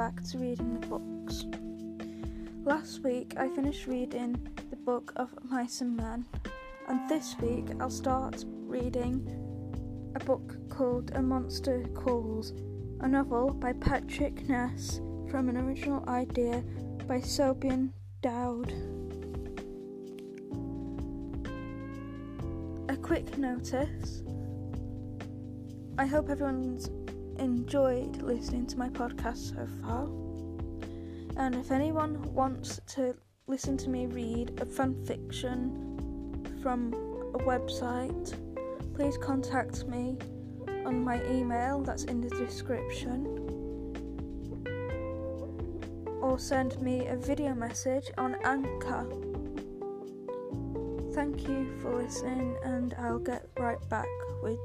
back to reading the books. Last week I finished reading the book of Mice and Men, and this week I'll start reading a book called A Monster Calls, a novel by Patrick Ness from an original idea by Siobhan Dowd. A quick notice I hope everyone's enjoyed listening to my podcast so far. And if anyone wants to listen to me read a fan fiction from a website, please contact me on my email that's in the description or send me a video message on Anchor. Thank you for listening, and I'll get right back with.